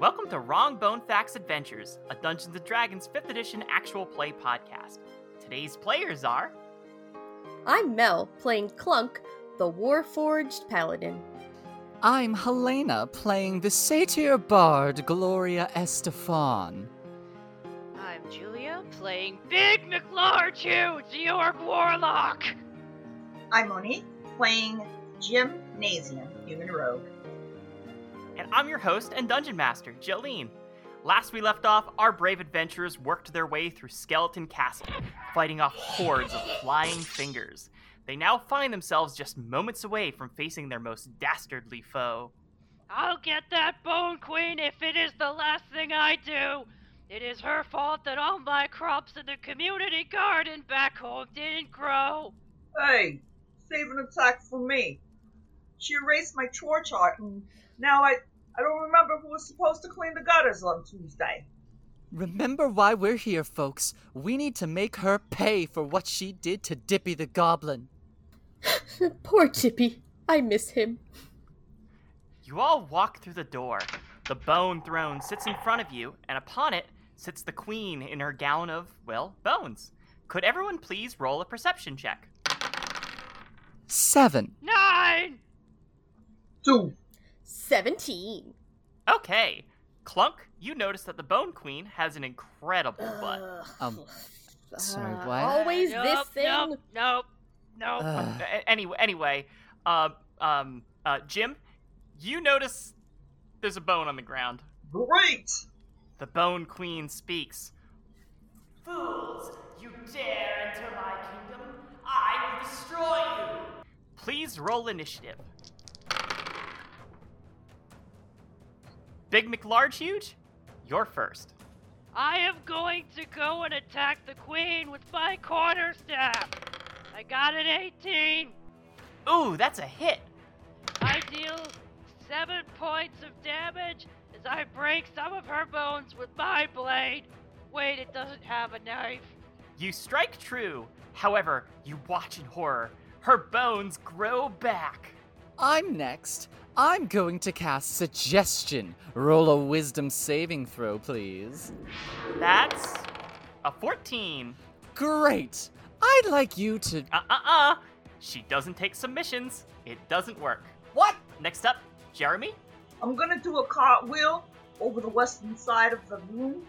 Welcome to Wrong Bone Facts Adventures, a Dungeons & Dragons 5th edition actual play podcast. Today's players are I'm Mel, playing Clunk, the Warforged Paladin. I'm Helena, playing the satyr bard Gloria Estefan. I'm Julia, playing Big McLarge Huge, the Orc Warlock. I'm Monique, playing Jim Nazian, human rogue. And I'm your host and dungeon master, Jolene. Last we left off, our brave adventurers worked their way through Skeleton Castle, fighting off hordes of flying fingers. They now find themselves just moments away from facing their most dastardly foe. I'll get that Bone Queen if it is the last thing I do. It is her fault that all my crops in the community garden back home didn't grow. Hey, save an attack for me. She erased my chore chart, and now I I don't remember who was supposed to clean the gutters on Tuesday. Remember why we're here, folks. We need to make her pay for what she did to Dippy the Goblin. Poor Chippy. I miss him. You all walk through the door. The bone throne sits in front of you, and upon it sits the queen in her gown of, well, bones. Could everyone please roll a perception check? Seven. Nine! Two. 17. Okay. Clunk, you notice that the Bone Queen has an incredible butt. Um, sorry, Uh, what? Always nope, this thing. Nope, nope, nope. Ugh. A- Anyway, anyway, uh, um, uh, Jim, you notice there's a bone on the ground. Great. The Bone Queen speaks. Fools, you dare enter my kingdom? I will destroy you. Please roll initiative. Big McLarge Huge, you're first. I am going to go and attack the Queen with my quarterstaff. I got an 18. Ooh, that's a hit. I deal seven points of damage as I break some of her bones with my blade. Wait, it doesn't have a knife. You strike true. However, you watch in horror. Her bones grow back. I'm next. I'm going to cast Suggestion. Roll a wisdom saving throw, please. That's a 14. Great. I'd like you to. Uh uh uh. She doesn't take submissions. It doesn't work. What? Next up, Jeremy. I'm gonna do a cartwheel over the western side of the room.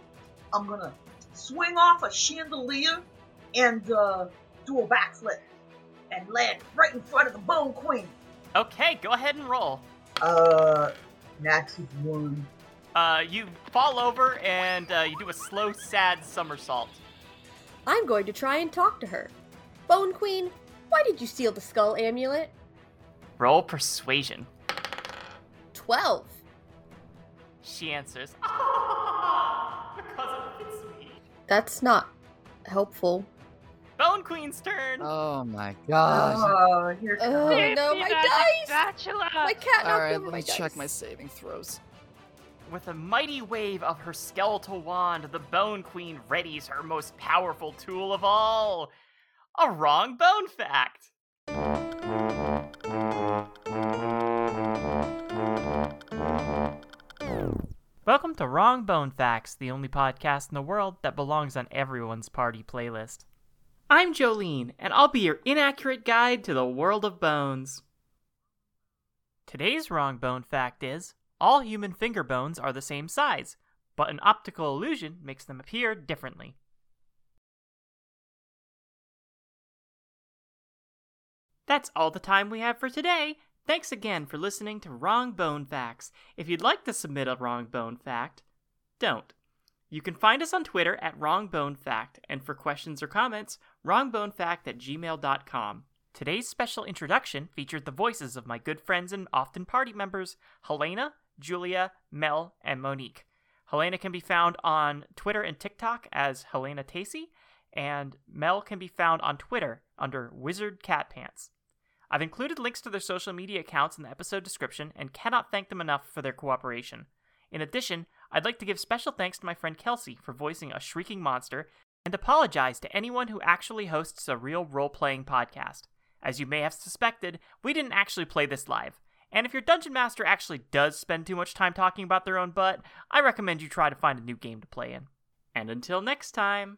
I'm gonna swing off a chandelier and uh, do a backflip and land right in front of the Bone Queen. Okay, go ahead and roll. Uh, natural one. Uh, you fall over and uh, you do a slow, sad somersault. I'm going to try and talk to her. Bone Queen, why did you steal the skull amulet? Roll persuasion. 12. She answers, "Ah, because it fits me. That's not helpful. Bone Queen's turn. Oh my god. Oh, here oh, comes. Oh, no, my dice! Spatula. My cat knocked Alright, over let my me check my saving throws. With a mighty wave of her skeletal wand, the Bone Queen readies her most powerful tool of all a wrong bone fact. Welcome to Wrong Bone Facts, the only podcast in the world that belongs on everyone's party playlist. I'm Jolene, and I'll be your inaccurate guide to the world of bones. Today's wrong bone fact is all human finger bones are the same size, but an optical illusion makes them appear differently. That's all the time we have for today. Thanks again for listening to Wrong Bone Facts. If you'd like to submit a wrong bone fact, don't. You can find us on Twitter at WrongBoneFact, and for questions or comments, wrongbonefact at gmail.com. Today's special introduction featured the voices of my good friends and often party members, Helena, Julia, Mel, and Monique. Helena can be found on Twitter and TikTok as Helena Tacey, and Mel can be found on Twitter under Wizard Cat Pants. I've included links to their social media accounts in the episode description and cannot thank them enough for their cooperation. In addition, I'd like to give special thanks to my friend Kelsey for voicing a shrieking monster and apologize to anyone who actually hosts a real role playing podcast. As you may have suspected, we didn't actually play this live, And if your dungeon master actually does spend too much time talking about their own butt, I recommend you try to find a new game to play in. And until next time.